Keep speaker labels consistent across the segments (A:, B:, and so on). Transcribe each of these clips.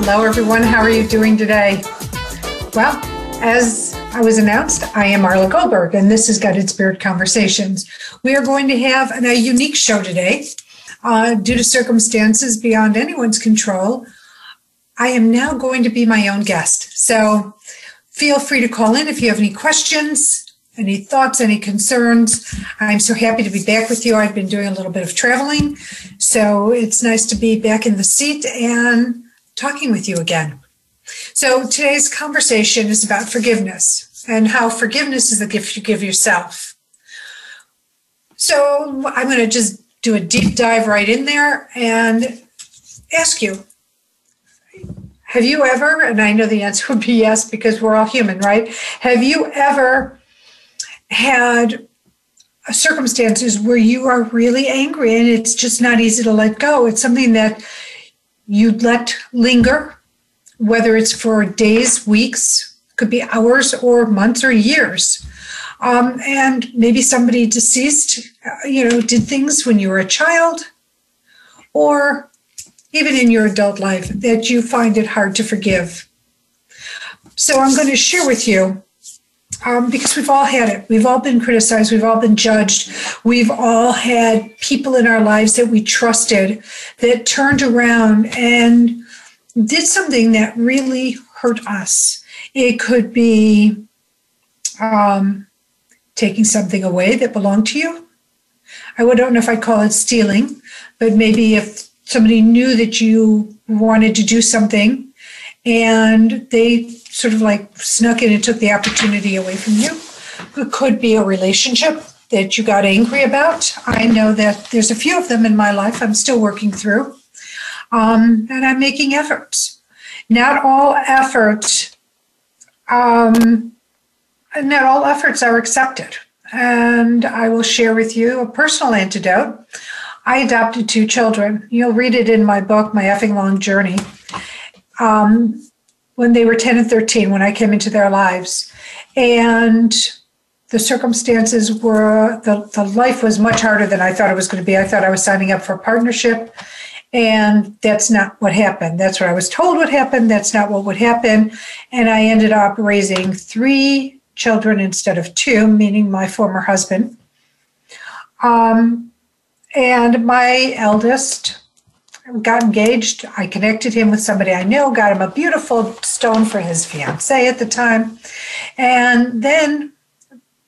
A: Hello, everyone. How are you doing today? Well, as I was announced, I am Marla Goldberrg, and this is Guided Spirit Conversations. We are going to have a unique show today. Uh, due to circumstances beyond anyone's control, I am now going to be my own guest. So feel free to call in if you have any questions, any thoughts, any concerns. I'm so happy to be back with you. I've been doing a little bit of traveling, so it's nice to be back in the seat and talking with you again. So today's conversation is about forgiveness and how forgiveness is the gift you give yourself. So I'm going to just do a deep dive right in there and ask you have you ever, and I know the answer would be yes because we're all human, right? Have you ever had circumstances where you are really angry and it's just not easy to let go? It's something that you let linger, whether it's for days, weeks, could be hours or months or years. Um, and maybe somebody deceased, uh, you know, did things when you were a child or even in your adult life that you find it hard to forgive. So I'm going to share with you um, because we've all had it. We've all been criticized. We've all been judged. We've all had people in our lives that we trusted that turned around and did something that really hurt us. It could be um, taking something away that belonged to you. I don't know if I'd call it stealing, but maybe if somebody knew that you wanted to do something and they sort of like snuck in and took the opportunity away from you. It could be a relationship that you got angry about. I know that there's a few of them in my life I'm still working through, um, and I'm making efforts. Not all efforts um, not all efforts are accepted. And I will share with you a personal antidote. I adopted two children. You'll read it in my book, My Effing Long Journey. Um, when they were 10 and 13, when I came into their lives. And the circumstances were, the, the life was much harder than I thought it was going to be. I thought I was signing up for a partnership. And that's not what happened. That's what I was told would happen. That's not what would happen. And I ended up raising three children instead of two, meaning my former husband. Um, and my eldest got engaged. I connected him with somebody I knew, got him a beautiful stone for his fiance at the time. And then,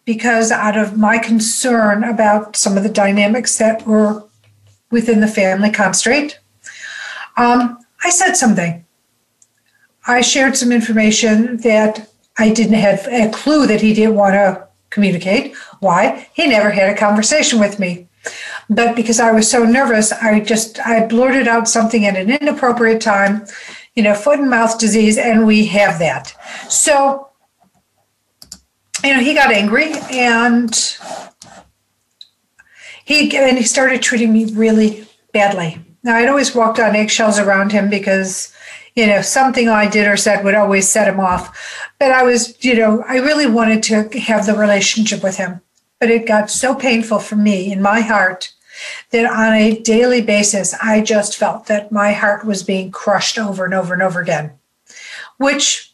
A: because out of my concern about some of the dynamics that were within the family constraint, um, I said something. I shared some information that I didn't have a clue that he didn't want to communicate. Why? He never had a conversation with me. But because I was so nervous, I just I blurted out something at an inappropriate time, you know, foot and mouth disease, and we have that. So, you know, he got angry and he and he started treating me really badly. Now I'd always walked on eggshells around him because you know, something I did or said would always set him off. But I was, you know, I really wanted to have the relationship with him. But it got so painful for me in my heart that on a daily basis, I just felt that my heart was being crushed over and over and over again, which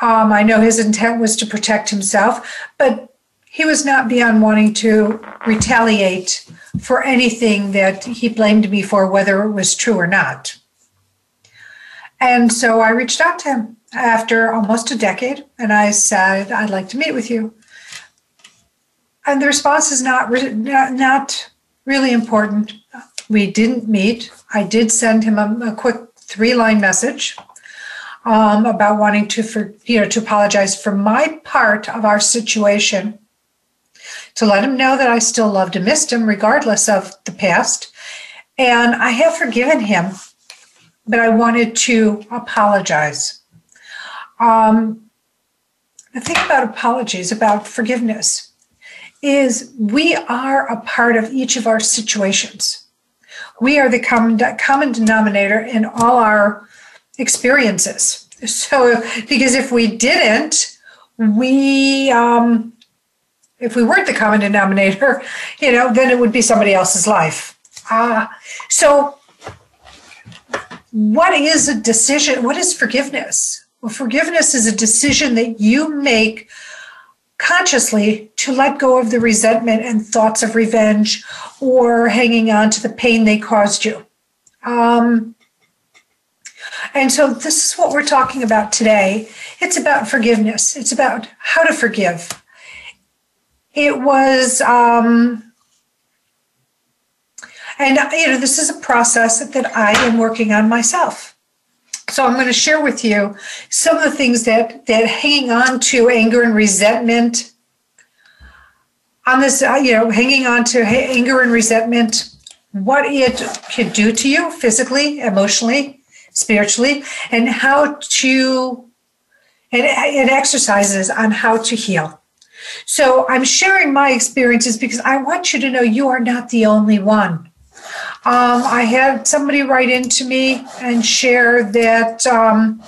A: um, I know his intent was to protect himself, but he was not beyond wanting to retaliate for anything that he blamed me for, whether it was true or not. And so I reached out to him after almost a decade and I said, I'd like to meet with you. And the response is not, not, not really important. We didn't meet. I did send him a, a quick three line message um, about wanting to, for, you know, to apologize for my part of our situation, to let him know that I still loved and missed him regardless of the past. And I have forgiven him but I wanted to apologize. Um, the thing about apologies, about forgiveness, is we are a part of each of our situations. We are the common, common denominator in all our experiences. So, because if we didn't, we, um, if we weren't the common denominator, you know, then it would be somebody else's life. Uh, so, what is a decision? What is forgiveness? Well, forgiveness is a decision that you make consciously to let go of the resentment and thoughts of revenge or hanging on to the pain they caused you. Um, and so, this is what we're talking about today. It's about forgiveness, it's about how to forgive. It was, um, and you know, this is a process that I am working on myself. So I'm going to share with you some of the things that that hanging on to anger and resentment on this, uh, you know, hanging on to anger and resentment, what it can do to you physically, emotionally, spiritually, and how to, and, and exercises on how to heal. So I'm sharing my experiences because I want you to know you are not the only one. Um, I had somebody write into me and share that, um,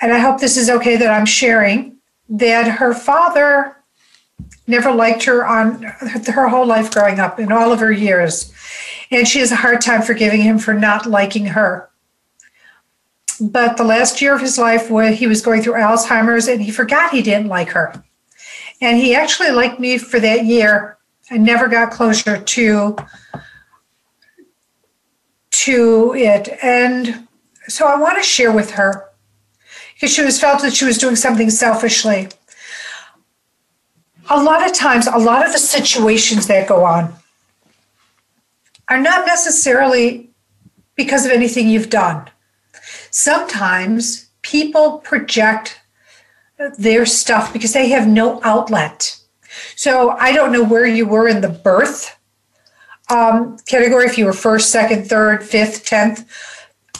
A: and I hope this is okay that I'm sharing, that her father never liked her on her whole life growing up in all of her years. And she has a hard time forgiving him for not liking her. But the last year of his life, where he was going through Alzheimer's and he forgot he didn't like her. And he actually liked me for that year and never got closure to to it. And so I want to share with her because she was felt that she was doing something selfishly. A lot of times, a lot of the situations that go on are not necessarily because of anything you've done. Sometimes people project their stuff because they have no outlet. So I don't know where you were in the birth um, category, if you were first, second, third, fifth, tenth.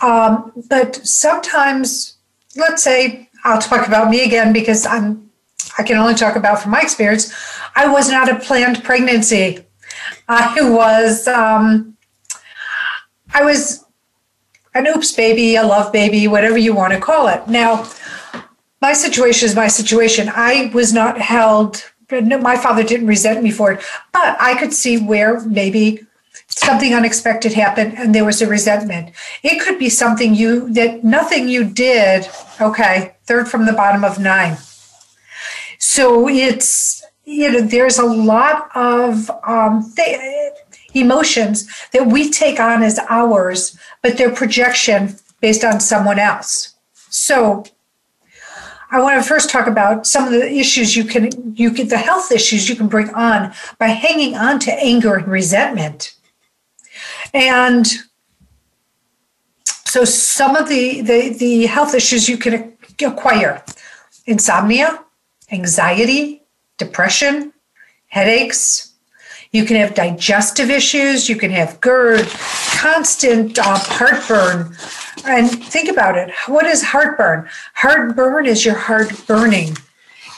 A: Um, but sometimes, let's say, I'll talk about me again because I'm I can only talk about from my experience. I was not a planned pregnancy. I was um, I was an oops baby, a love baby, whatever you want to call it. Now, my situation is my situation. I was not held my father didn't resent me for it, but I could see where maybe something unexpected happened and there was a resentment. It could be something you that nothing you did. Okay, third from the bottom of nine. So it's you know there's a lot of um, emotions that we take on as ours, but they're projection based on someone else. So I want to first talk about some of the issues you can you get the health issues you can bring on by hanging on to anger and resentment. And so some of the the, the health issues you can acquire insomnia, anxiety, depression, headaches, you can have digestive issues, you can have GERD, constant uh, heartburn, and think about it. What is heartburn? Heartburn is your heart burning.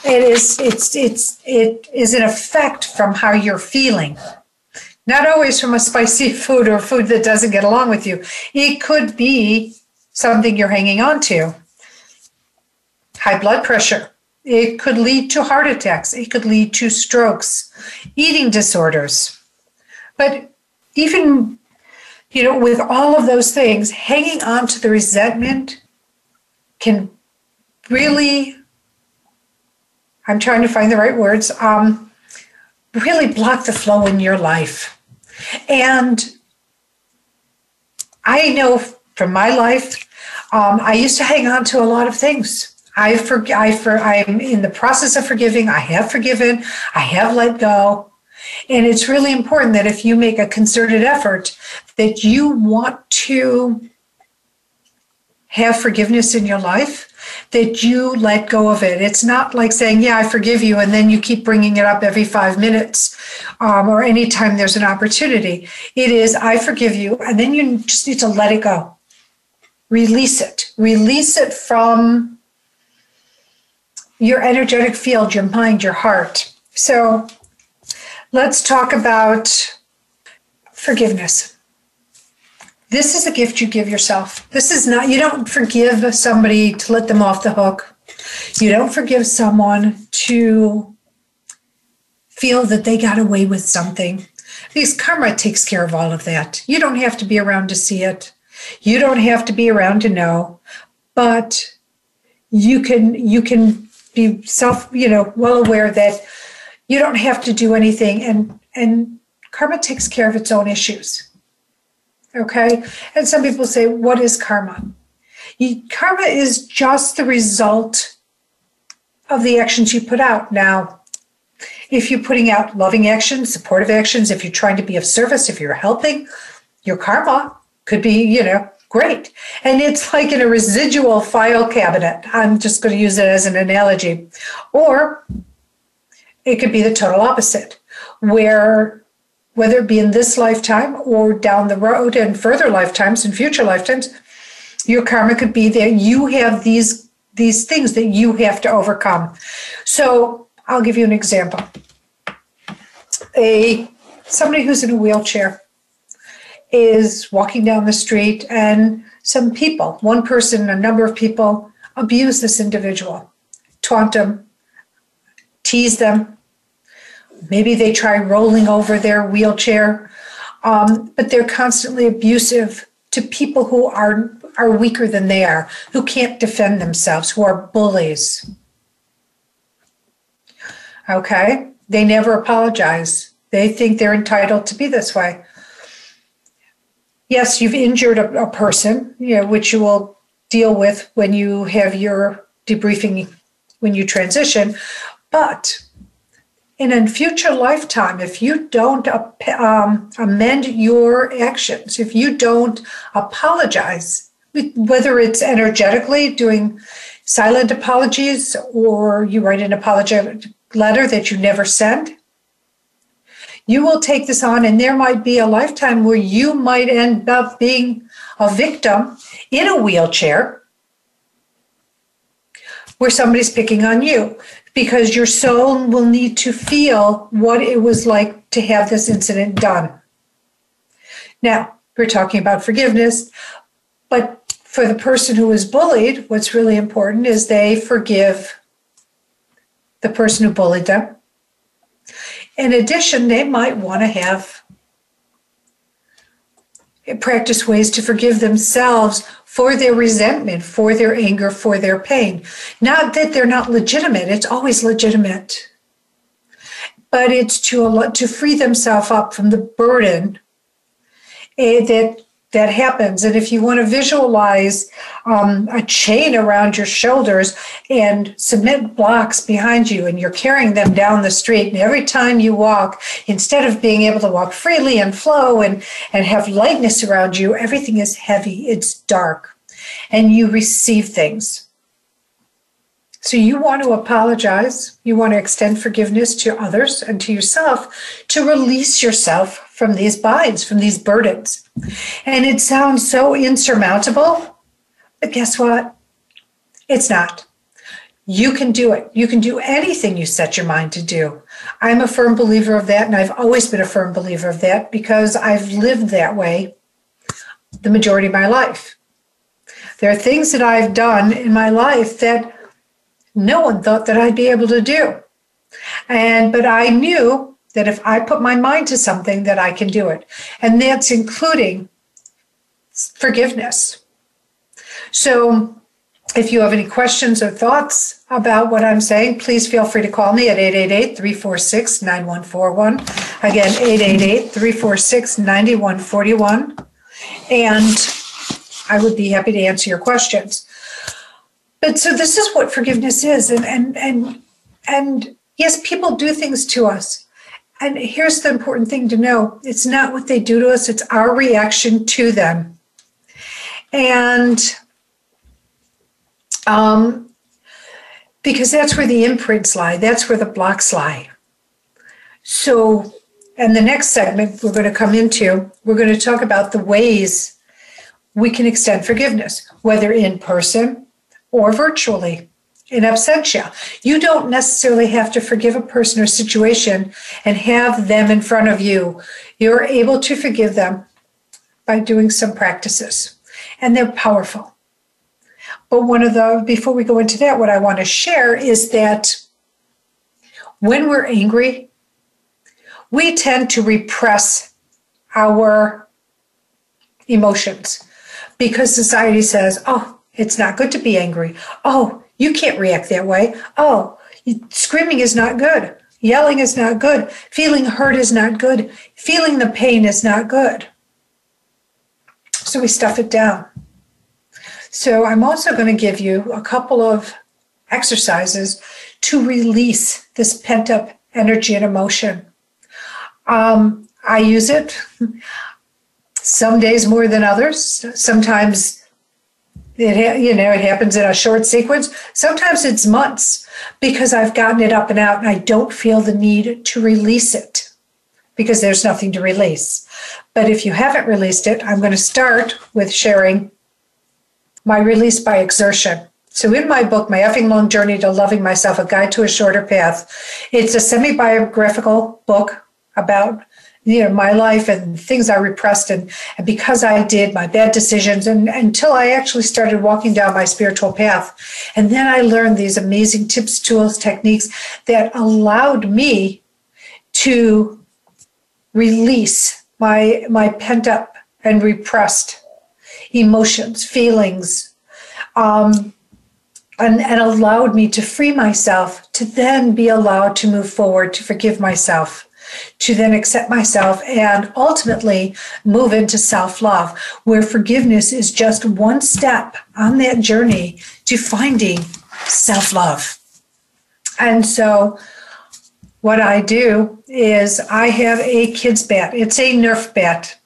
A: It is it's it's it is an effect from how you're feeling. Not always from a spicy food or food that doesn't get along with you. It could be something you're hanging on to. High blood pressure. It could lead to heart attacks. It could lead to strokes, eating disorders. But even you know, with all of those things, hanging on to the resentment can really, I'm trying to find the right words, um, really block the flow in your life. And I know from my life, um, I used to hang on to a lot of things. I for, I for, I'm in the process of forgiving. I have forgiven. I have let go. And it's really important that if you make a concerted effort, that you want to have forgiveness in your life, that you let go of it. It's not like saying, Yeah, I forgive you, and then you keep bringing it up every five minutes um, or anytime there's an opportunity. It is, I forgive you, and then you just need to let it go. Release it. Release it from your energetic field, your mind, your heart. So let's talk about forgiveness. This is a gift you give yourself. This is not, you don't forgive somebody to let them off the hook. You don't forgive someone to feel that they got away with something. Because karma takes care of all of that. You don't have to be around to see it. You don't have to be around to know, but you can you can be self, you know, well aware that you don't have to do anything and and karma takes care of its own issues. Okay. And some people say, what is karma? You, karma is just the result of the actions you put out. Now, if you're putting out loving actions, supportive actions, if you're trying to be of service, if you're helping, your karma could be, you know, great. And it's like in a residual file cabinet. I'm just going to use it as an analogy. Or it could be the total opposite, where whether it be in this lifetime or down the road and further lifetimes and future lifetimes, your karma could be that you have these these things that you have to overcome. So I'll give you an example. A somebody who's in a wheelchair is walking down the street and some people, one person, a number of people, abuse this individual, taunt them, tease them, Maybe they try rolling over their wheelchair, um, but they're constantly abusive to people who are are weaker than they are, who can't defend themselves, who are bullies. Okay, they never apologize. They think they're entitled to be this way. Yes, you've injured a, a person, you know, which you will deal with when you have your debriefing when you transition, but in a future lifetime, if you don't um, amend your actions, if you don't apologize, whether it's energetically doing silent apologies or you write an apologetic letter that you never send, you will take this on, and there might be a lifetime where you might end up being a victim in a wheelchair where somebody's picking on you because your soul will need to feel what it was like to have this incident done. Now, we're talking about forgiveness, but for the person who was bullied, what's really important is they forgive the person who bullied them. In addition, they might want to have practice ways to forgive themselves for their resentment, for their anger, for their pain. Not that they're not legitimate, it's always legitimate. But it's to, to free themselves up from the burden eh, that that happens. And if you want to visualize um, a chain around your shoulders and cement blocks behind you, and you're carrying them down the street, and every time you walk, instead of being able to walk freely and flow and, and have lightness around you, everything is heavy, it's dark, and you receive things. So you want to apologize, you want to extend forgiveness to others and to yourself to release yourself from these binds, from these burdens. And it sounds so insurmountable, but guess what? It's not. You can do it. You can do anything you set your mind to do. I'm a firm believer of that, and I've always been a firm believer of that because I've lived that way the majority of my life. There are things that I've done in my life that no one thought that I'd be able to do. And but I knew that if I put my mind to something that I can do it. And that's including forgiveness. So if you have any questions or thoughts about what I'm saying, please feel free to call me at 888 346 9141. Again, 888 346 9141. And I would be happy to answer your questions. But so this is what forgiveness is, and and and and yes, people do things to us. And here's the important thing to know it's not what they do to us, it's our reaction to them. And Um, because that's where the imprints lie, that's where the blocks lie. So, and the next segment we're going to come into, we're going to talk about the ways we can extend forgiveness, whether in person or virtually in absentia. You don't necessarily have to forgive a person or situation and have them in front of you. You're able to forgive them by doing some practices, and they're powerful. But one of the, before we go into that, what I want to share is that when we're angry, we tend to repress our emotions because society says, oh, it's not good to be angry. Oh, you can't react that way. Oh, screaming is not good. Yelling is not good. Feeling hurt is not good. Feeling the pain is not good. So we stuff it down. So I'm also going to give you a couple of exercises to release this pent up energy and emotion. Um, I use it some days more than others. Sometimes it you know it happens in a short sequence. Sometimes it's months because I've gotten it up and out and I don't feel the need to release it because there's nothing to release. But if you haven't released it, I'm going to start with sharing my release by exertion. So, in my book, My Effing Long Journey to Loving Myself A Guide to a Shorter Path, it's a semi biographical book about you know my life and things I repressed and, and because I did my bad decisions and until I actually started walking down my spiritual path. And then I learned these amazing tips tools techniques that allowed me to release my my pent up and repressed emotions, feelings, um, and, and allowed me to free myself to then be allowed to move forward, to forgive myself, to then accept myself, and ultimately move into self love, where forgiveness is just one step on that journey to finding self love. And so, what I do is I have a kids bat. It's a Nerf bat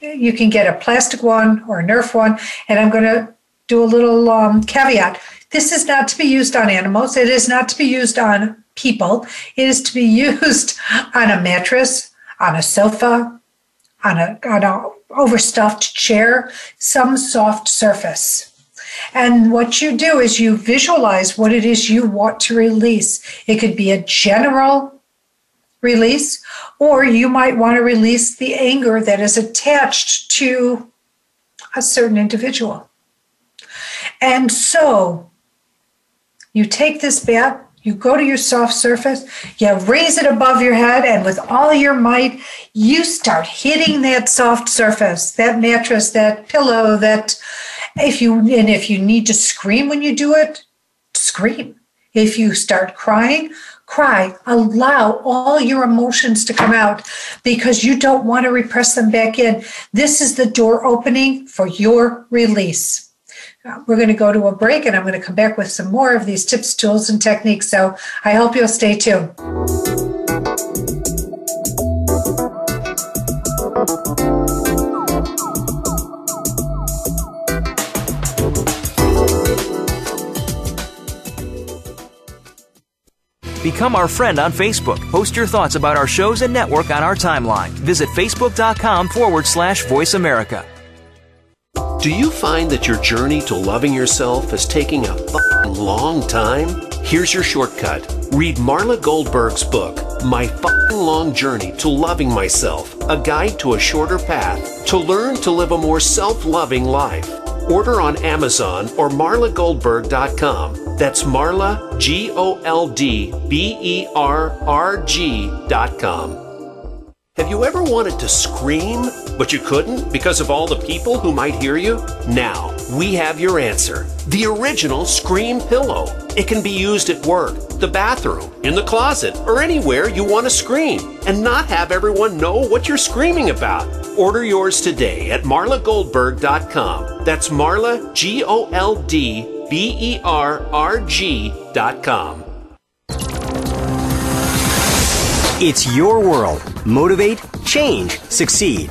A: you can get a plastic one or a Nerf one. And I'm going to do a little um, caveat. This is not to be used on animals. It is not to be used on people. Is to be used on a mattress, on a sofa, on a, on a overstuffed chair, some soft surface. And what you do is you visualize what it is you want to release. It could be a general release, or you might want to release the anger that is attached to a certain individual. And so you take this bat, you go to your soft surface, you raise it above your head, and with all your might, you start hitting that soft surface, that mattress, that pillow, that if you and if you need to scream when you do it, scream. If you start crying, cry, allow all your emotions to come out because you don't want to repress them back in. This is the door opening for your release. We're going to go to a break and I'm going to come back with some more of these tips, tools, and techniques. So I hope you'll stay tuned.
B: Become our friend on Facebook. Post your thoughts about our shows and network on our timeline. Visit facebook.com forward slash voice America.
C: Do you find that your journey to loving yourself is taking a long time? Here's your shortcut. Read Marla Goldberrg's book, My Fing Long Journey to Loving Myself, a guide to a shorter path to learn to live a more self loving life. Order on Amazon or marlagoldberrg.com. That's Marla, G O L D B E R R G.com. Have you ever wanted to scream, but you couldn't because of all the people who might hear you? Now, we have your answer. The original Scream Pillow. It can be used at work, the bathroom, in the closet, or anywhere you want to scream and not have everyone know what you're screaming about. Order yours today at marlagoldberrg.com. That's Marla, G O L D B E R R G.com.
D: It's your world. Motivate, change, succeed.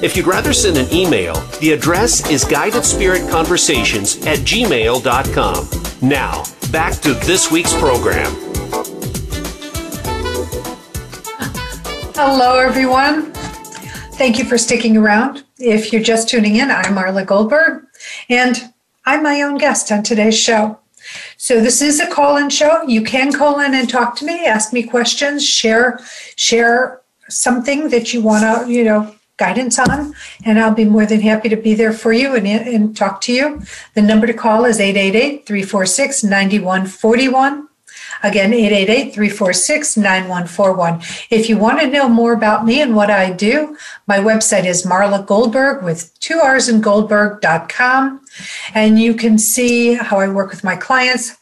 C: If you'd rather send an email, the address is guidedspiritconversations at gmail.com. Now, back to this week's program.
A: Hello, everyone. Thank you for sticking around. If you're just tuning in, I'm Marla Goldberrg, and I'm my own guest on today's show. So this is a call-in show. You can call in and talk to me, ask me questions, share share something that you want to, you know, guidance on, and I'll be more than happy to be there for you and, and talk to you. The number to call is 888 346 9141. Again, 888 346 9141. If you want to know more about me and what I do, my website is Marla Goldberrg with two R's in Goldberrg.com. And you can see how I work with my clients,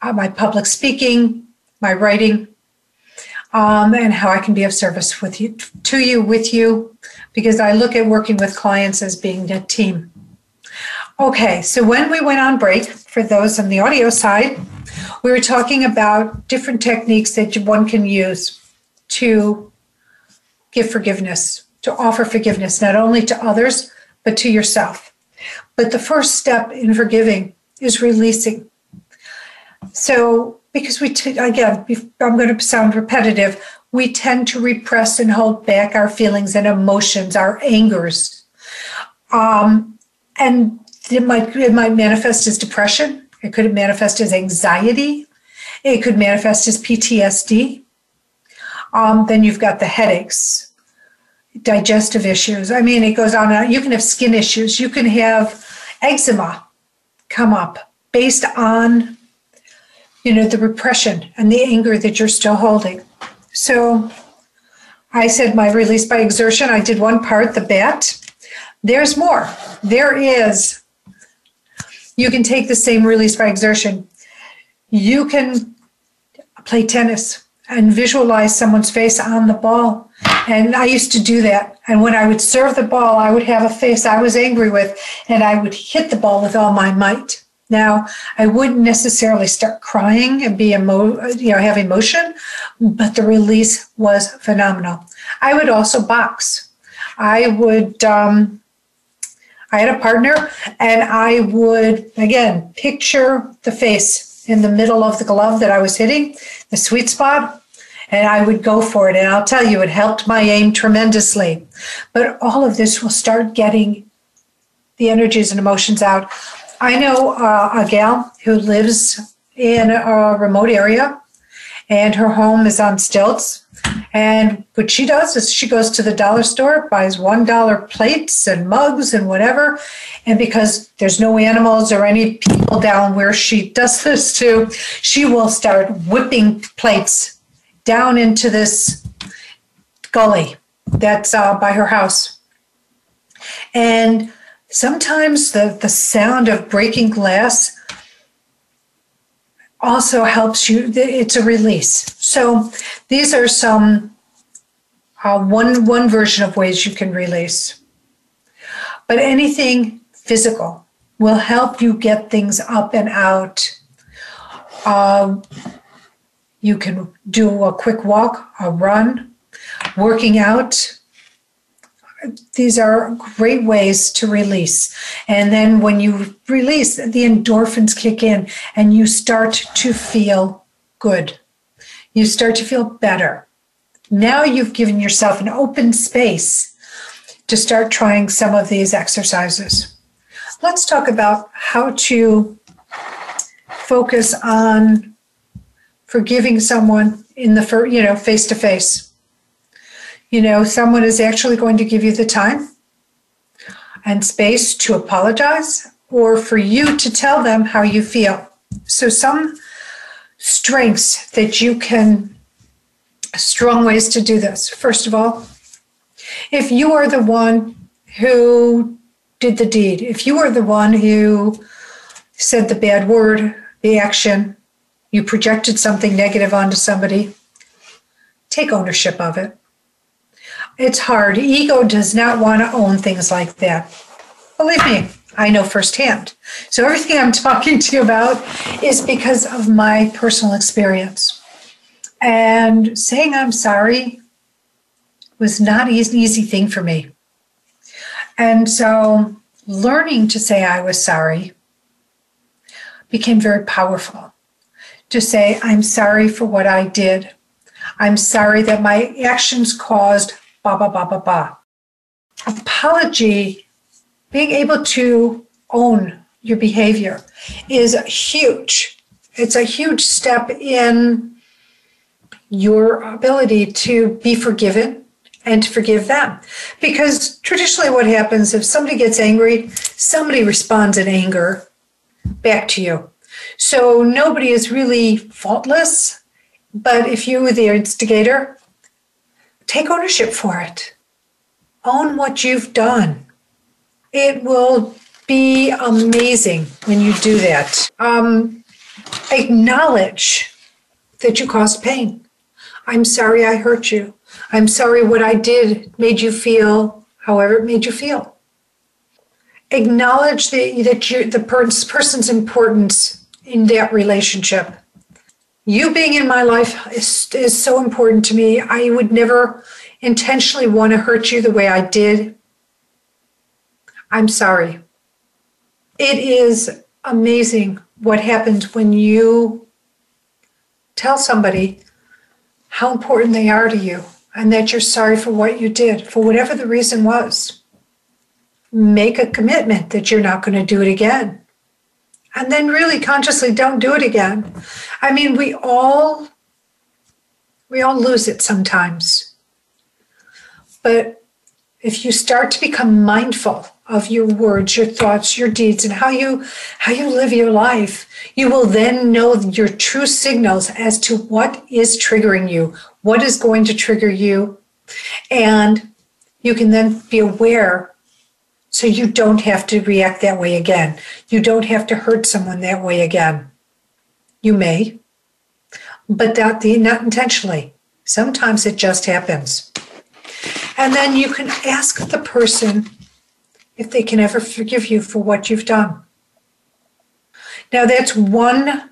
A: uh, my public speaking, my writing, um, and how I can be of service with you, to you, with you, because I look at working with clients as being a team. Okay, so when we went on break, for those on the audio side, we were talking about different techniques that one can use to give forgiveness, to offer forgiveness, not only to others, but to yourself. But the first step in forgiving is releasing. So, because we, t- again, I'm going to sound repetitive, we tend to repress and hold back our feelings and emotions, our angers. Um, and it might, it might manifest as depression it could manifest as anxiety. It could manifest as PTSD. Um, then you've got the headaches, digestive issues. I mean, it goes on. You can have skin issues. You can have eczema come up based on, you know, the repression and the anger that you're still holding. So I said my release by exertion. I did one part, the bat. There's more. There is you can take the same release by exertion. You can play tennis and visualize someone's face on the ball. And I used to do that. And when I would serve the ball, I would have a face I was angry with, and I would hit the ball with all my might. Now, I wouldn't necessarily start crying and be emo- you know have emotion, but the release was phenomenal. I would also box. I would um, I had a partner, and I would, again, picture the face in the middle of the glove that I was hitting, the sweet spot, and I would go for it. And I'll tell you, it helped my aim tremendously. But all of this will start getting the energies and emotions out. I know uh, a gal who lives in a remote area, and her home is on stilts and what she does is she goes to the dollar store, buys one dollar plates and mugs and whatever. And because there's no animals or any people down where she does this to, she will start whipping plates down into this gully that's uh, by her house. And sometimes the, the sound of breaking glass also helps you, it's a release. So these are some uh, one one version of ways you can release. But anything physical will help you get things up and out. Uh, you can do a quick walk, a run, working out. These are great ways to release. And then when you release, the endorphins kick in and you start to feel good you start to feel better. Now you've given yourself an open space to start trying some of these exercises. Let's talk about how to focus on forgiving someone in the first, you know face to face. You know, someone is actually going to give you the time and space to apologize or for you to tell them how you feel. So some strengths that you can, strong ways to do this. First of all, if you are the one who did the deed, if you are the one who said the bad word, the action, you projected something negative onto somebody, take ownership of it. It's hard. Ego does not want to own things like that. Believe me, I know firsthand. So everything I'm talking to you about is because of my personal experience. And saying I'm sorry was not an easy thing for me. And so learning to say I was sorry became very powerful. To say, I'm sorry for what I did. I'm sorry that my actions caused ba ba ba ba ba. Apology, being able to own your behavior is huge. It's a huge step in your ability to be forgiven and to forgive them. Because traditionally, what happens if somebody gets angry, somebody responds in anger back to you. So nobody is really faultless. But if you were the instigator, take ownership for it. Own what you've done. It will be amazing when you do that. Um, acknowledge that you caused pain. I'm sorry I hurt you. I'm sorry what I did made you feel however it made you feel. Acknowledge the, that you, the person's importance in that relationship. You being in my life is, is so important to me. I would never intentionally want to hurt you the way I did. I'm sorry. It is amazing what happens when you tell somebody how important they are to you and that you're sorry for what you did, for whatever the reason was. Make a commitment that you're not going to do it again. And then really consciously don't do it again. I mean, we all we all lose it sometimes. But if you start to become mindful of your words, your thoughts, your deeds, and how you how you live your life, you will then know your true signals as to what is triggering you, what is going to trigger you, and you can then be aware so you don't have to react that way again. You don't have to hurt someone that way again. You may, but not, the, not intentionally. Sometimes it just happens. And then you can ask the person if they can ever forgive you for what you've done. Now, that's one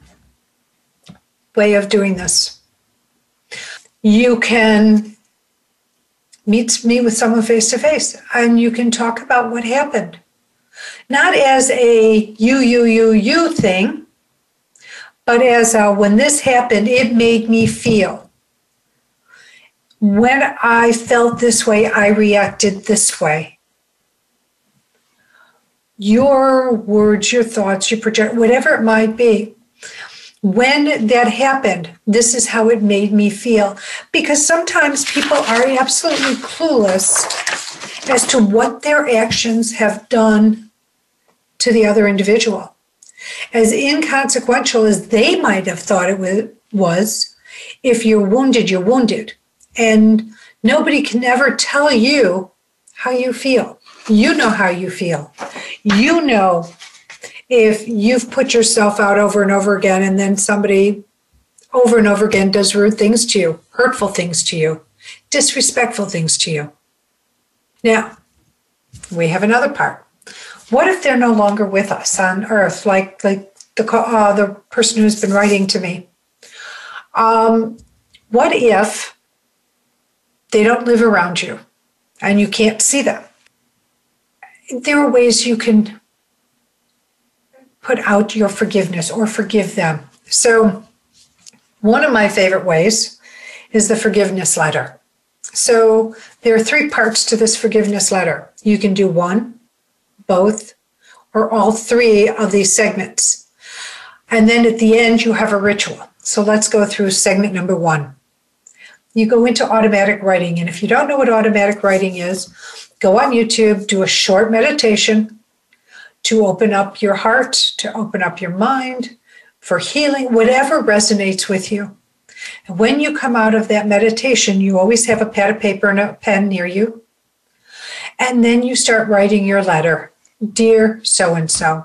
A: way of doing this. You can meet me with someone face to face and you can talk about what happened. Not as a you, you, you, you thing, but as a when this happened, it made me feel. When I felt this way, I reacted this way your words, your thoughts, your project, whatever it might be. When that happened, this is how it made me feel. Because sometimes people are absolutely clueless as to what their actions have done to the other individual. As inconsequential as they might have thought it was, if you're wounded, you're wounded. And nobody can ever tell you how you feel. You know how you feel. You know if you've put yourself out over and over again and then somebody over and over again does rude things to you, hurtful things to you, disrespectful things to you. Now, we have another part. What if they're no longer with us on earth, like like the uh, the person who's been writing to me? Um, what if they don't live around you and you can't see them? there are ways you can put out your forgiveness or forgive them. So, one of my favorite ways is the forgiveness letter. So, there are three parts to this forgiveness letter. You can do one, both, or all three of these segments. And then at the end, you have a ritual. So, let's go through segment number one. You go into automatic writing. And if you don't know what automatic writing is, go on YouTube, do a short meditation to open up your heart, to open up your mind for healing, whatever resonates with you. And when you come out of that meditation, you always have a pad of paper and a pen near you. And then you start writing your letter Dear so and so.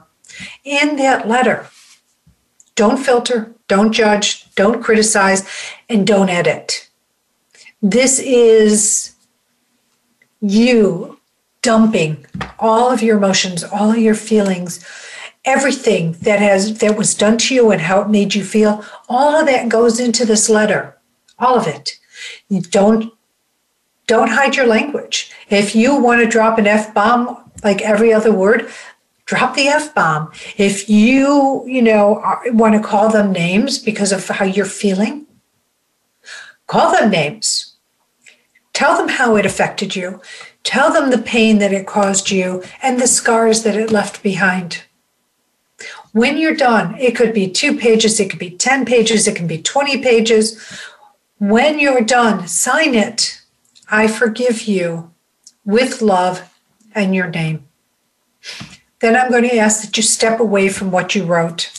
A: In that letter, don't filter, don't judge, don't criticize, and don't edit. This is you dumping all of your emotions, all of your feelings, everything that has that was done to you and how it made you feel, all of that goes into this letter. All of it. You don't don't hide your language. If you want to drop an F bomb like every other word, drop the F bomb. If you, you know, want to call them names because of how you're feeling, call them names. Tell them how it affected you. Tell them the pain that it caused you and the scars that it left behind. When you're done, it could be two pages, it could be 10 pages, it can be 20 pages. When you're done, sign it. I forgive you with love and your name. Then I'm going to ask that you step away from what you wrote.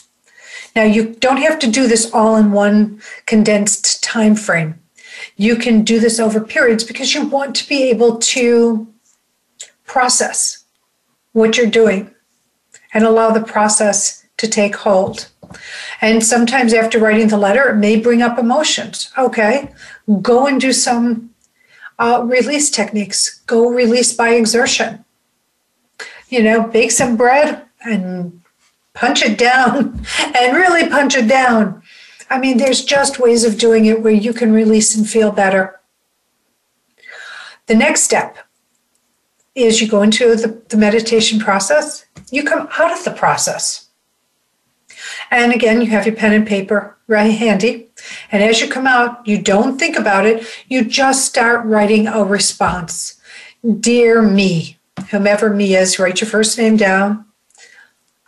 A: Now you don't have to do this all in one condensed time frame. You can do this over periods because you want to be able to process what you're doing and allow the process to take hold. And sometimes after writing the letter, it may bring up emotions. Okay, go and do some uh, release techniques. Go release by exertion. You know, bake some bread and punch it down and really punch it down. I mean, there's just ways of doing it where you can release and feel better. The next step is you go into the, the meditation process, you come out of the process. And again, you have your pen and paper right handy. And as you come out, you don't think about it, you just start writing a response. Dear me, whomever me is, write your first name down.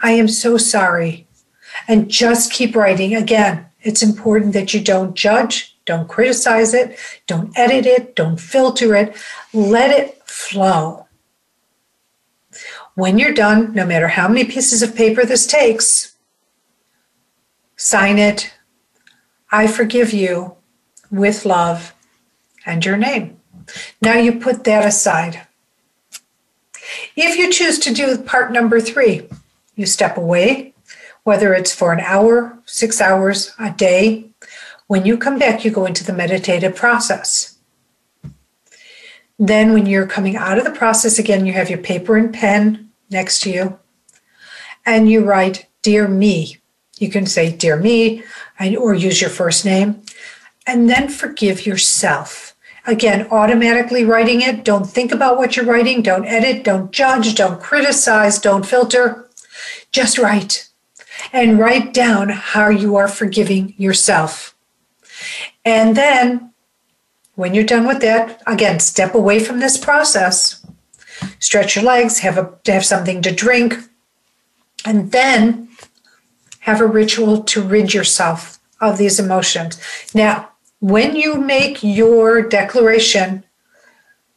A: I am so sorry. And just keep writing. Again, it's important that you don't judge, don't criticize it, don't edit it, don't filter it. Let it flow. When you're done, no matter how many pieces of paper this takes, sign it. I forgive you with love and your name. Now you put that aside. If you choose to do part number three, you step away, whether it's for an hour, six hours, a day. When you come back, you go into the meditative process. Then, when you're coming out of the process again, you have your paper and pen next to you, and you write, Dear me. You can say, Dear me, or use your first name, and then forgive yourself. Again, automatically writing it. Don't think about what you're writing. Don't edit. Don't judge. Don't criticize. Don't filter. Just write and write down how you are forgiving yourself. And then, when you're done with that, again, step away from this process. Stretch your legs, have a have something to drink, and then have a ritual to rid yourself of these emotions. Now, when you make your declaration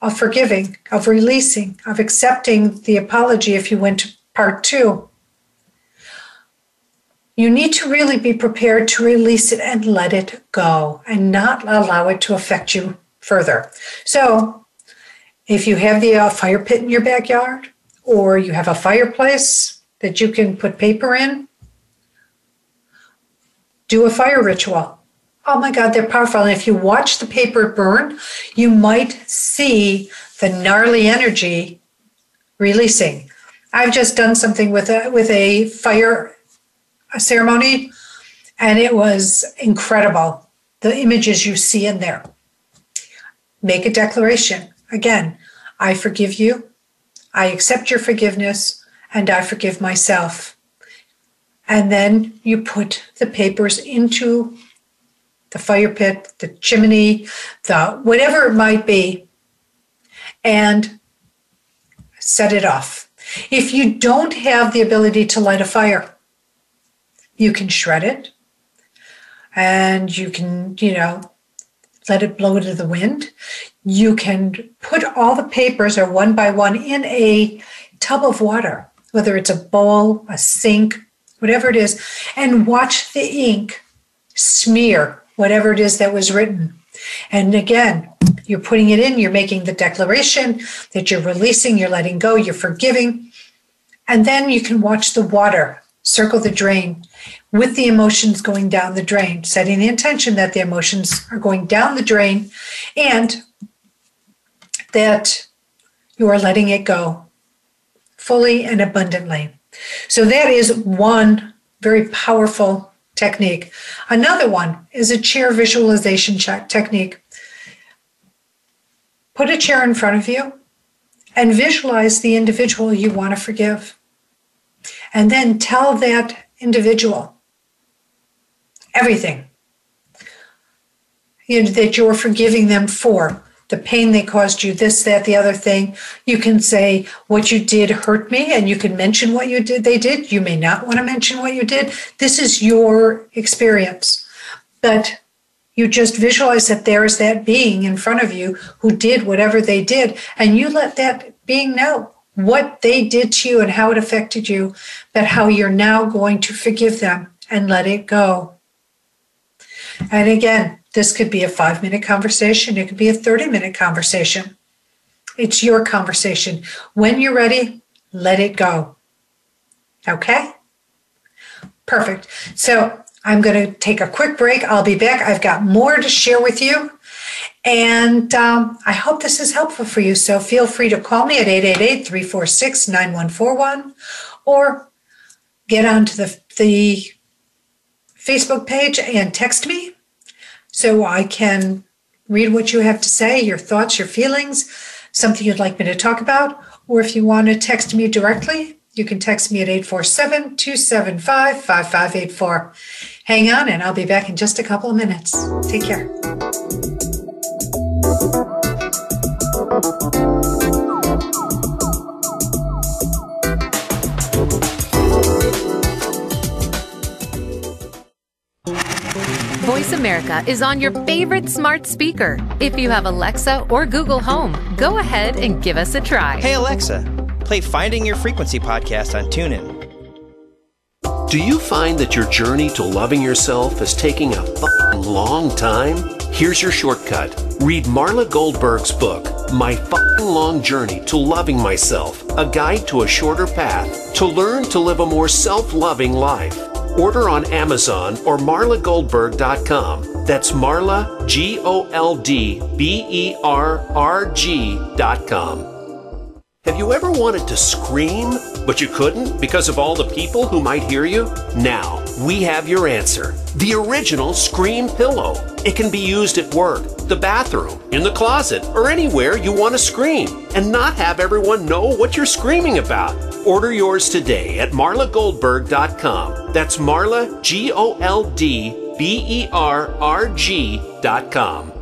A: of forgiving, of releasing, of accepting the apology, if you went to part two, you need to really be prepared to release it and let it go and not allow it to affect you further. So, if you have the uh, fire pit in your backyard or you have a fireplace that you can put paper in, do a fire ritual. Oh my God, they're powerful. And if you watch the paper burn, you might see the gnarly energy releasing. I've just done something with a with a fire ceremony, and it was incredible. The images you see in there. Make a declaration. Again, I forgive you. I accept your forgiveness, and I forgive myself. And then you put the papers into the fire pit, the chimney, the whatever it might be, and set it off. If you don't have the ability to light a fire, you can shred it and you can, you know, let it blow to the wind. You can put all the papers or one by one in a tub of water, whether it's a bowl, a sink, whatever it is, and watch the ink smear whatever it is that was written. And again, you're putting it in, you're making the declaration that you're releasing, you're letting go, you're forgiving. And then you can watch the water circle the drain with the emotions going down the drain, setting the intention that the emotions are going down the drain and that you are letting it go fully and abundantly. So that is one very powerful technique. Another one is a chair visualization technique. Put a chair in front of you and visualize the individual you want to forgive. And then tell that individual everything you know, that you're forgiving them for the pain they caused you, this, that, the other thing. You can say what you did hurt me, and you can mention what you did. They did. You may not want to mention what you did. This is your experience, but you just visualize that there is that being in front of you who did whatever they did, and you let that being know what they did to you and how it affected you, but how you're now going to forgive them and let it go. And again, this could be a five minute conversation, it could be a 30 minute conversation. It's your conversation. When you're ready, let it go. Okay? Perfect. So I'm going to take a quick break. I'll be back. I've got more to share with you. And um, I hope this is helpful for you. So feel free to call me at 888 346 9141 or get onto the, the Facebook page and text me so I can read what you have to say, your thoughts, your feelings, something you'd like me to talk about. Or if you want to text me directly, you can text me at 847 275 5584. Hang on, and I'll be back in just a couple of minutes. Take care.
E: Voice America is on your favorite smart speaker. If you have Alexa or Google Home, go ahead and give us a try.
F: Hey, Alexa, play Finding Your Frequency podcast on TuneIn.
C: Do you find that your journey to loving yourself is taking a long time? Here's your shortcut. Read Marla Goldberrg's book, My Fucking Long Journey to Loving Myself, a guide to a shorter path to learn to live a more self loving life. Order on Amazon or marlagoldberrg.com. That's Marla, G O L D B E R R G.com. Have you ever wanted to scream, but you couldn't because of all the people who might hear you? Now, we have your answer. The original Scream Pillow. It can be used at work, the bathroom, in the closet, or anywhere you want to scream and not have everyone know what you're screaming about. Order yours today at marlagoldberrg.com. That's Marla, G O L D B E R R G.com.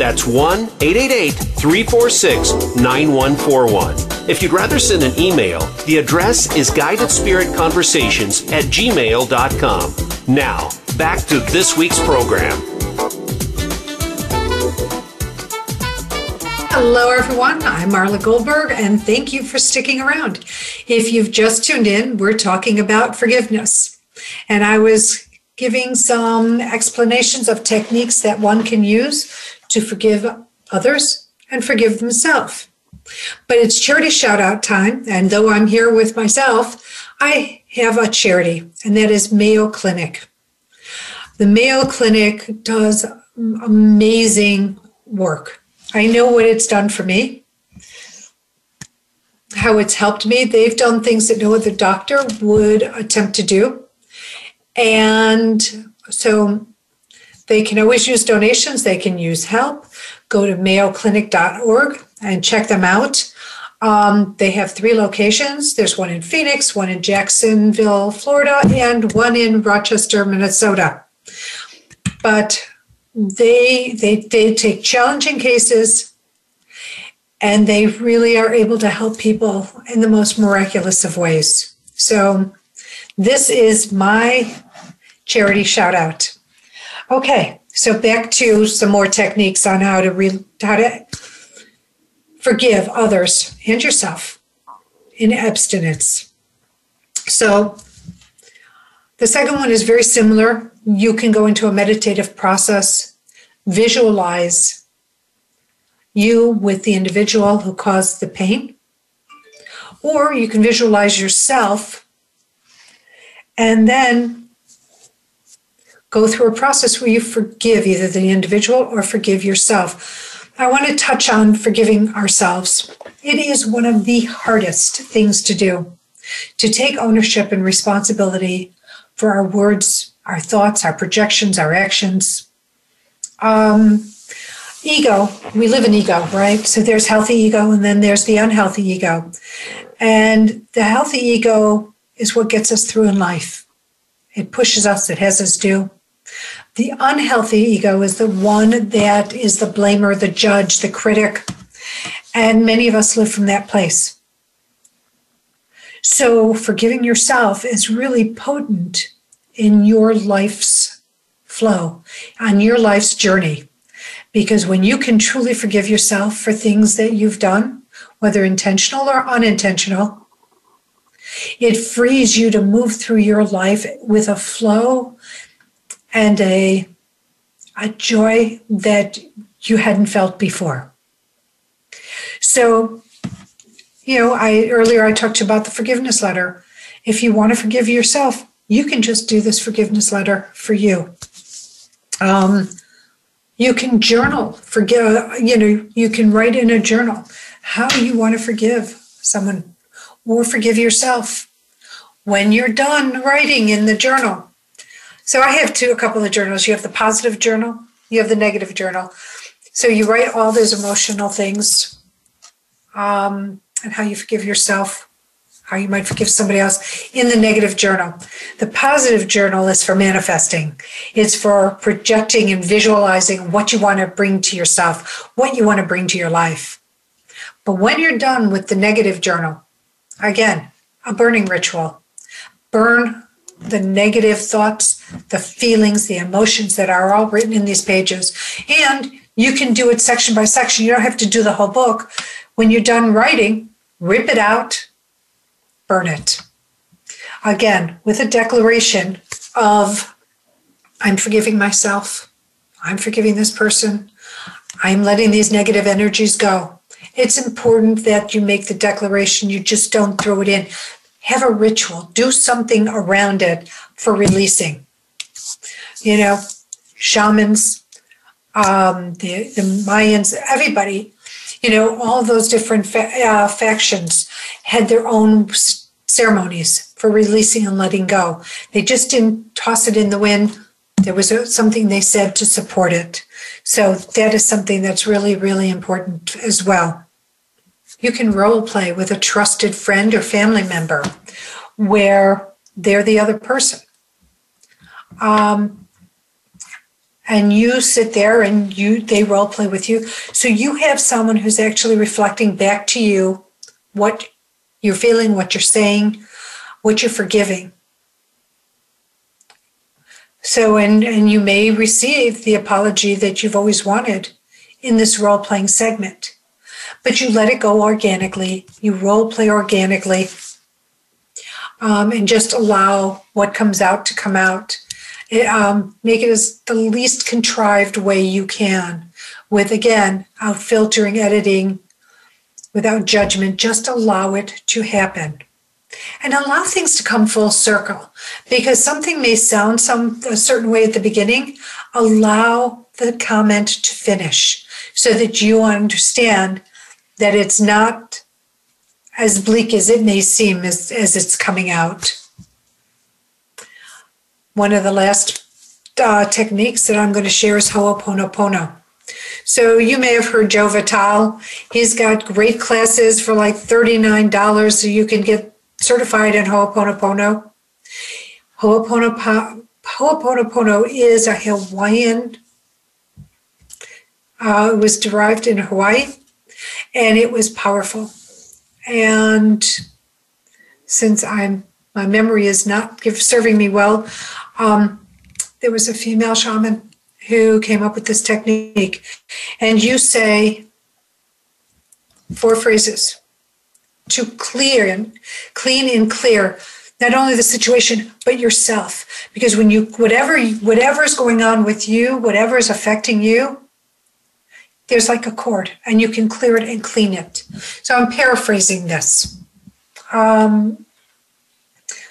C: That's 1 888 346 9141. If you'd rather send an email, the address is guidedspiritconversations at gmail.com. Now, back to this week's program.
A: Hello, everyone. I'm Marla Goldberrg, and thank you for sticking around. If you've just tuned in, we're talking about forgiveness. And I was giving some explanations of techniques that one can use to forgive others and forgive themselves. But it's charity shout out time. And though I'm here with myself, I have a charity, and that is Mayo Clinic. The Mayo Clinic does amazing work. I know what it's done for me, how it's helped me. They've done things that no other doctor would attempt to do. And so they can always use donations, they can use help. Go to mayoclinic.org and check them out. Um, they have three locations. There's one in Phoenix, one in Jacksonville, Florida, and one in Rochester, Minnesota. But they they they take challenging cases and they really are able to help people in the most miraculous of ways. So this is my charity shout out. Okay, so back to some more techniques on how to re, how to forgive others and yourself in abstinence. So the second one is very similar. You can go into a meditative process, visualize you with the individual who caused the pain, or you can visualize yourself and then go through a process where you forgive either the individual or forgive yourself. I want to touch on forgiving ourselves. It is one of the hardest things to do to take ownership and responsibility for our words, our thoughts, our projections, our actions. Um, ego, we live in ego, right? So there's healthy ego and then there's the unhealthy ego. And the healthy ego is what gets us through in life. It pushes us, it has us do. The unhealthy ego is the one that is the blamer, the judge, the critic. And many of us live from that place. So, forgiving yourself is really potent in your life's flow, on your life's journey. Because when you can truly forgive yourself for things that you've done, whether intentional or unintentional, it frees you to move through your life with a flow and a, a joy that you hadn't felt before. So, you know, I earlier I talked about the forgiveness letter. If you want to forgive yourself, you can just do this forgiveness letter for you. Um, you can journal, forgive, you know, you can write in a journal how you want to forgive someone or forgive yourself when you're done writing in the journal. So I have two, a couple of journals. You have the positive journal, you have the negative journal. So you write all those emotional things um, and how you forgive yourself, how you might forgive somebody else in the negative journal. The positive journal is for manifesting. It's for projecting and visualizing what you want to bring to yourself, what you want to bring to your life. But when you're done with the negative journal, again, a burning ritual, burn the negative thoughts, the feelings, the emotions that are all written in these pages. And you can do it section by section. You don't have to do the whole book. When you're done writing, rip it out, burn it. Again, with a declaration of, I'm forgiving myself, I'm forgiving this person, I'm letting these negative energies go. It's important that you make the declaration, you just don't throw it in. Have a ritual, do something around it for releasing. You know, shamans, um, the, the Mayans, everybody, you know, all those different fa- uh, factions had their own ceremonies for releasing and letting go. They just didn't toss it in the wind. There was a, something they said to support it. So that is something that's really, really important as well. You can role play with a trusted friend or family member where they're the other person. Um, and you sit there and you they role play with you. So you have someone who's actually reflecting back to you what you're feeling what you're saying what you're forgiving. So and and you may receive the apology that you've always wanted in this role playing segment but you let it go organically. You role play organically um, and just allow what comes out to come out. It, um, make it as the least contrived way you can with again out filtering editing without judgment just allow it to happen. And allow things to come full circle because something may sound some a certain way at the beginning. Allow the comment to finish so that you understand that it's not as bleak as it may seem as, as it's coming out one of the last uh, techniques that I'm going to share is Ho'oponopono. So you may have heard Joe Vitale. He's got great classes for like $39 so you can get certified in Ho'oponopono. Ho'oponopono, is a Hawaiian, uh, it was derived in Hawaii and it was powerful. And since I'm my memory is not serving me well, um, there was a female shaman who came up with this technique. And you say four phrases to clear and clean and clear not only the situation but yourself because when you whatever whatever is going on with you whatever is affecting you there's like a cord and you can clear it and clean it. So i'm paraphrasing this. Um,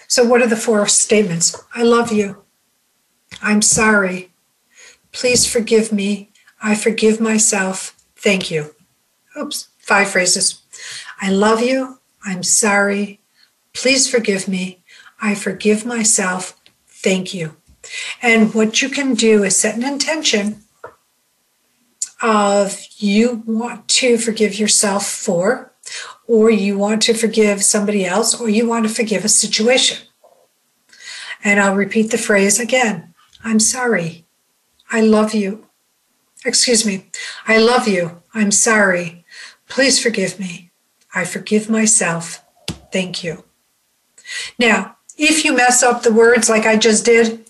A: so what are the four statements? I love you. I'm sorry. Please forgive me. I forgive myself. Thank you. Oops five phrases. I love you. I'm sorry. Please forgive me. I forgive myself. Thank you. And what you can do is set an intention of you want to forgive yourself for, or you want to forgive somebody else, or you want to forgive a situation. And I'll repeat the phrase again I'm sorry. I love you. Excuse me. I love you. I'm sorry. Please forgive me. I forgive myself. Thank you. Now, if you mess up the words like I just did,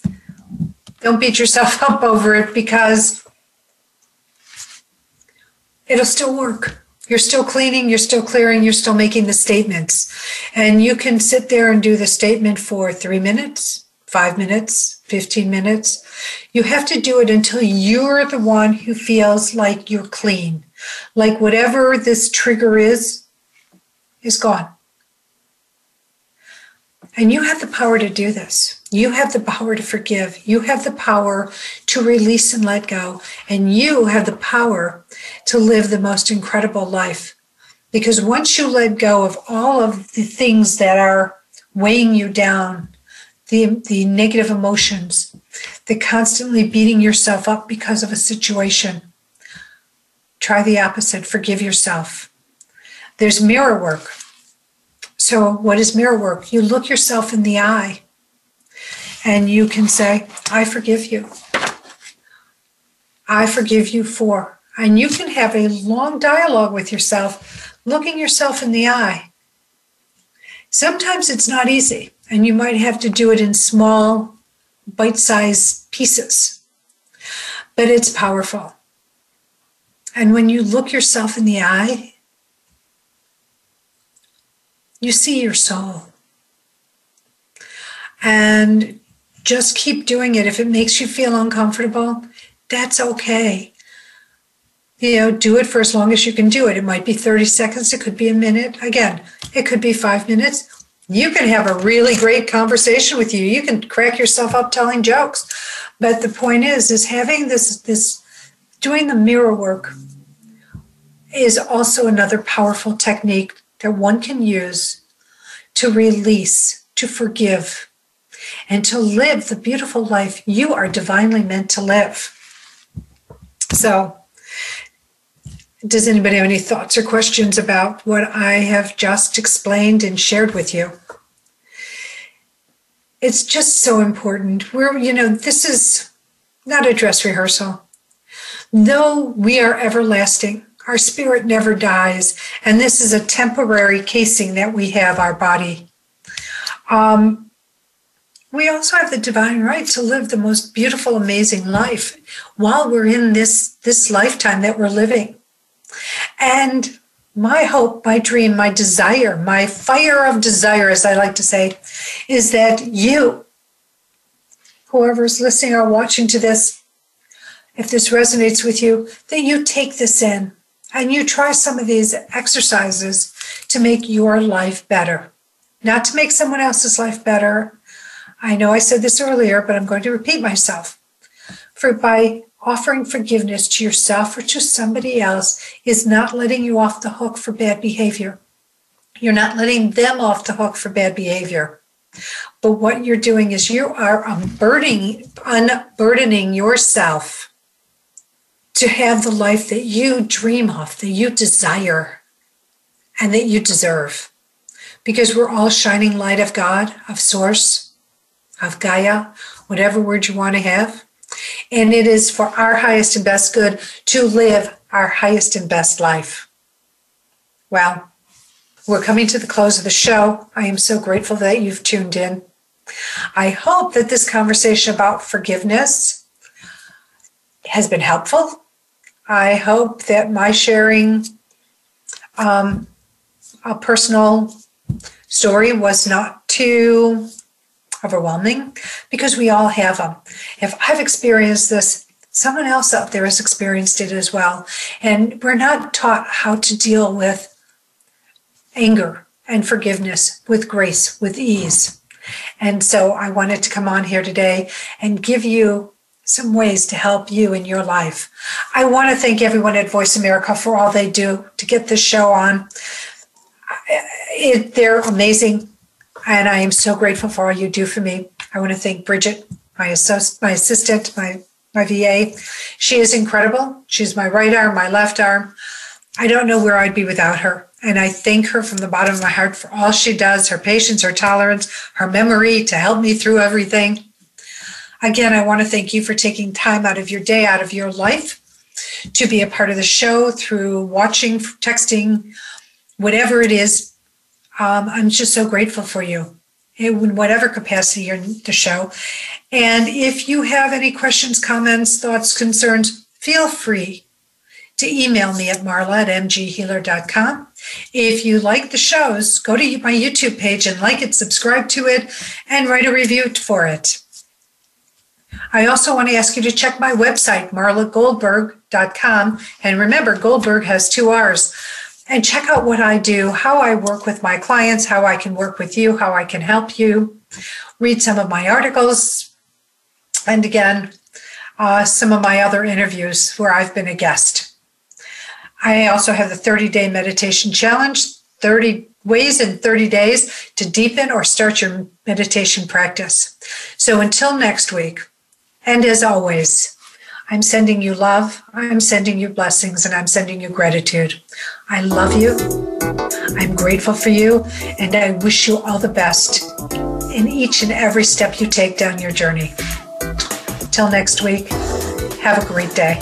A: don't beat yourself up over it because it'll still work. You're still cleaning, you're still clearing, you're still making the statements. And you can sit there and do the statement for three minutes, five minutes, 15 minutes. You have to do it until you're the one who feels like you're clean. Like whatever this trigger is, is gone. And you have the power to do this. You have the power to forgive. You have the power to release and let go. And you have the power to live the most incredible life. Because once you let go of all of the things that are weighing you down, the, the negative emotions, the constantly beating yourself up because of a situation, try the opposite. Forgive yourself. There's mirror work so, what is mirror work? You look yourself in the eye and you can say, I forgive you. I forgive you for. And you can have a long dialogue with yourself, looking yourself in the eye. Sometimes it's not easy, and you might have to do it in small, bite sized pieces, but it's powerful. And when you look yourself in the eye you see your soul. And just keep doing it. If it makes you feel uncomfortable, that's okay. You know, do it for as long as you can do it. It might be 30 seconds, it could be a minute. Again, it could be five minutes. You can have a really great conversation with you. You can crack yourself up telling jokes. But the point is, is having this, this doing the mirror work is also another powerful technique that one can use to release, to forgive, and to live the beautiful life you are divinely meant to live. So, does anybody have any thoughts or questions about what I have just explained and shared with you? It's just so important. We're, you know, this is not a dress rehearsal. Though we are everlasting, our spirit never dies, and this is a temporary casing that we have our body. Um, we also have the divine right to live the most beautiful, amazing life while we're in this this lifetime that we're living. And my hope, my dream, my desire, my fire of desire, as I like to say, is that you, whoever's listening or watching to this, if this resonates with you, that you take this in and you try some of these exercises to make your life better, not to make someone else's life better. I know I said this earlier, but I'm going to repeat myself. For by offering forgiveness to yourself or to somebody else is not letting you off the hook for bad behavior. You're not letting them off the hook for bad behavior. But what you're doing is you are unburdening, unburdening yourself to have the life that you dream of, that you desire, and that you deserve. Because we're all shining light of God, of Source, of Gaia, whatever word you want to have. And it is for our highest and best good to live our highest and best life. Well, we're coming to the close of the show. I am so grateful that you've tuned in. I hope that this conversation about forgiveness has been helpful I hope that my sharing um, a personal story was not too overwhelming because we all have them. If I've experienced this, someone else out there has experienced it as well. And we're not taught how to deal with anger and forgiveness with grace, with ease. And so I wanted to come on here today and give you some ways to help you in your life. I want to thank everyone at Voice America for all they do to get this show on. It, they're amazing, and I am so grateful for all you do for me. I want to thank Bridget, my, assist, my assistant, my, my VA. She is incredible. She's my right arm, my left arm. I don't know where I'd be without her. And I thank her from the bottom of my heart for all she does, her patience, her tolerance, her memory to help me through everything. Again, I want to thank you for taking time out of your day, out of your life to be a part of the show through watching, texting, whatever it is. Um, I'm just so grateful for you in whatever capacity you're in the show. And if you have any questions, comments, thoughts, concerns, feel free to email me at marla at mghealer.com. If you like the shows, go to my YouTube page and like it, subscribe to it, and write a review for it. I also want to ask you to check my website, marlagoldberrg.com. And remember, Goldberrg has two R's. And check out what I do, how I work with my clients, how I can work with you, how I can help you. Read some of my articles. And again, uh, some of my other interviews where I've been a guest. I also have the 30 day meditation challenge 30 ways in 30 days to deepen or start your meditation practice. So until next week, and as always, I'm sending you love, I'm sending you blessings, and I'm sending you gratitude. I love you. I'm grateful for you, and I wish you all the best in each and every step you take down your journey. Till next week, have a great day.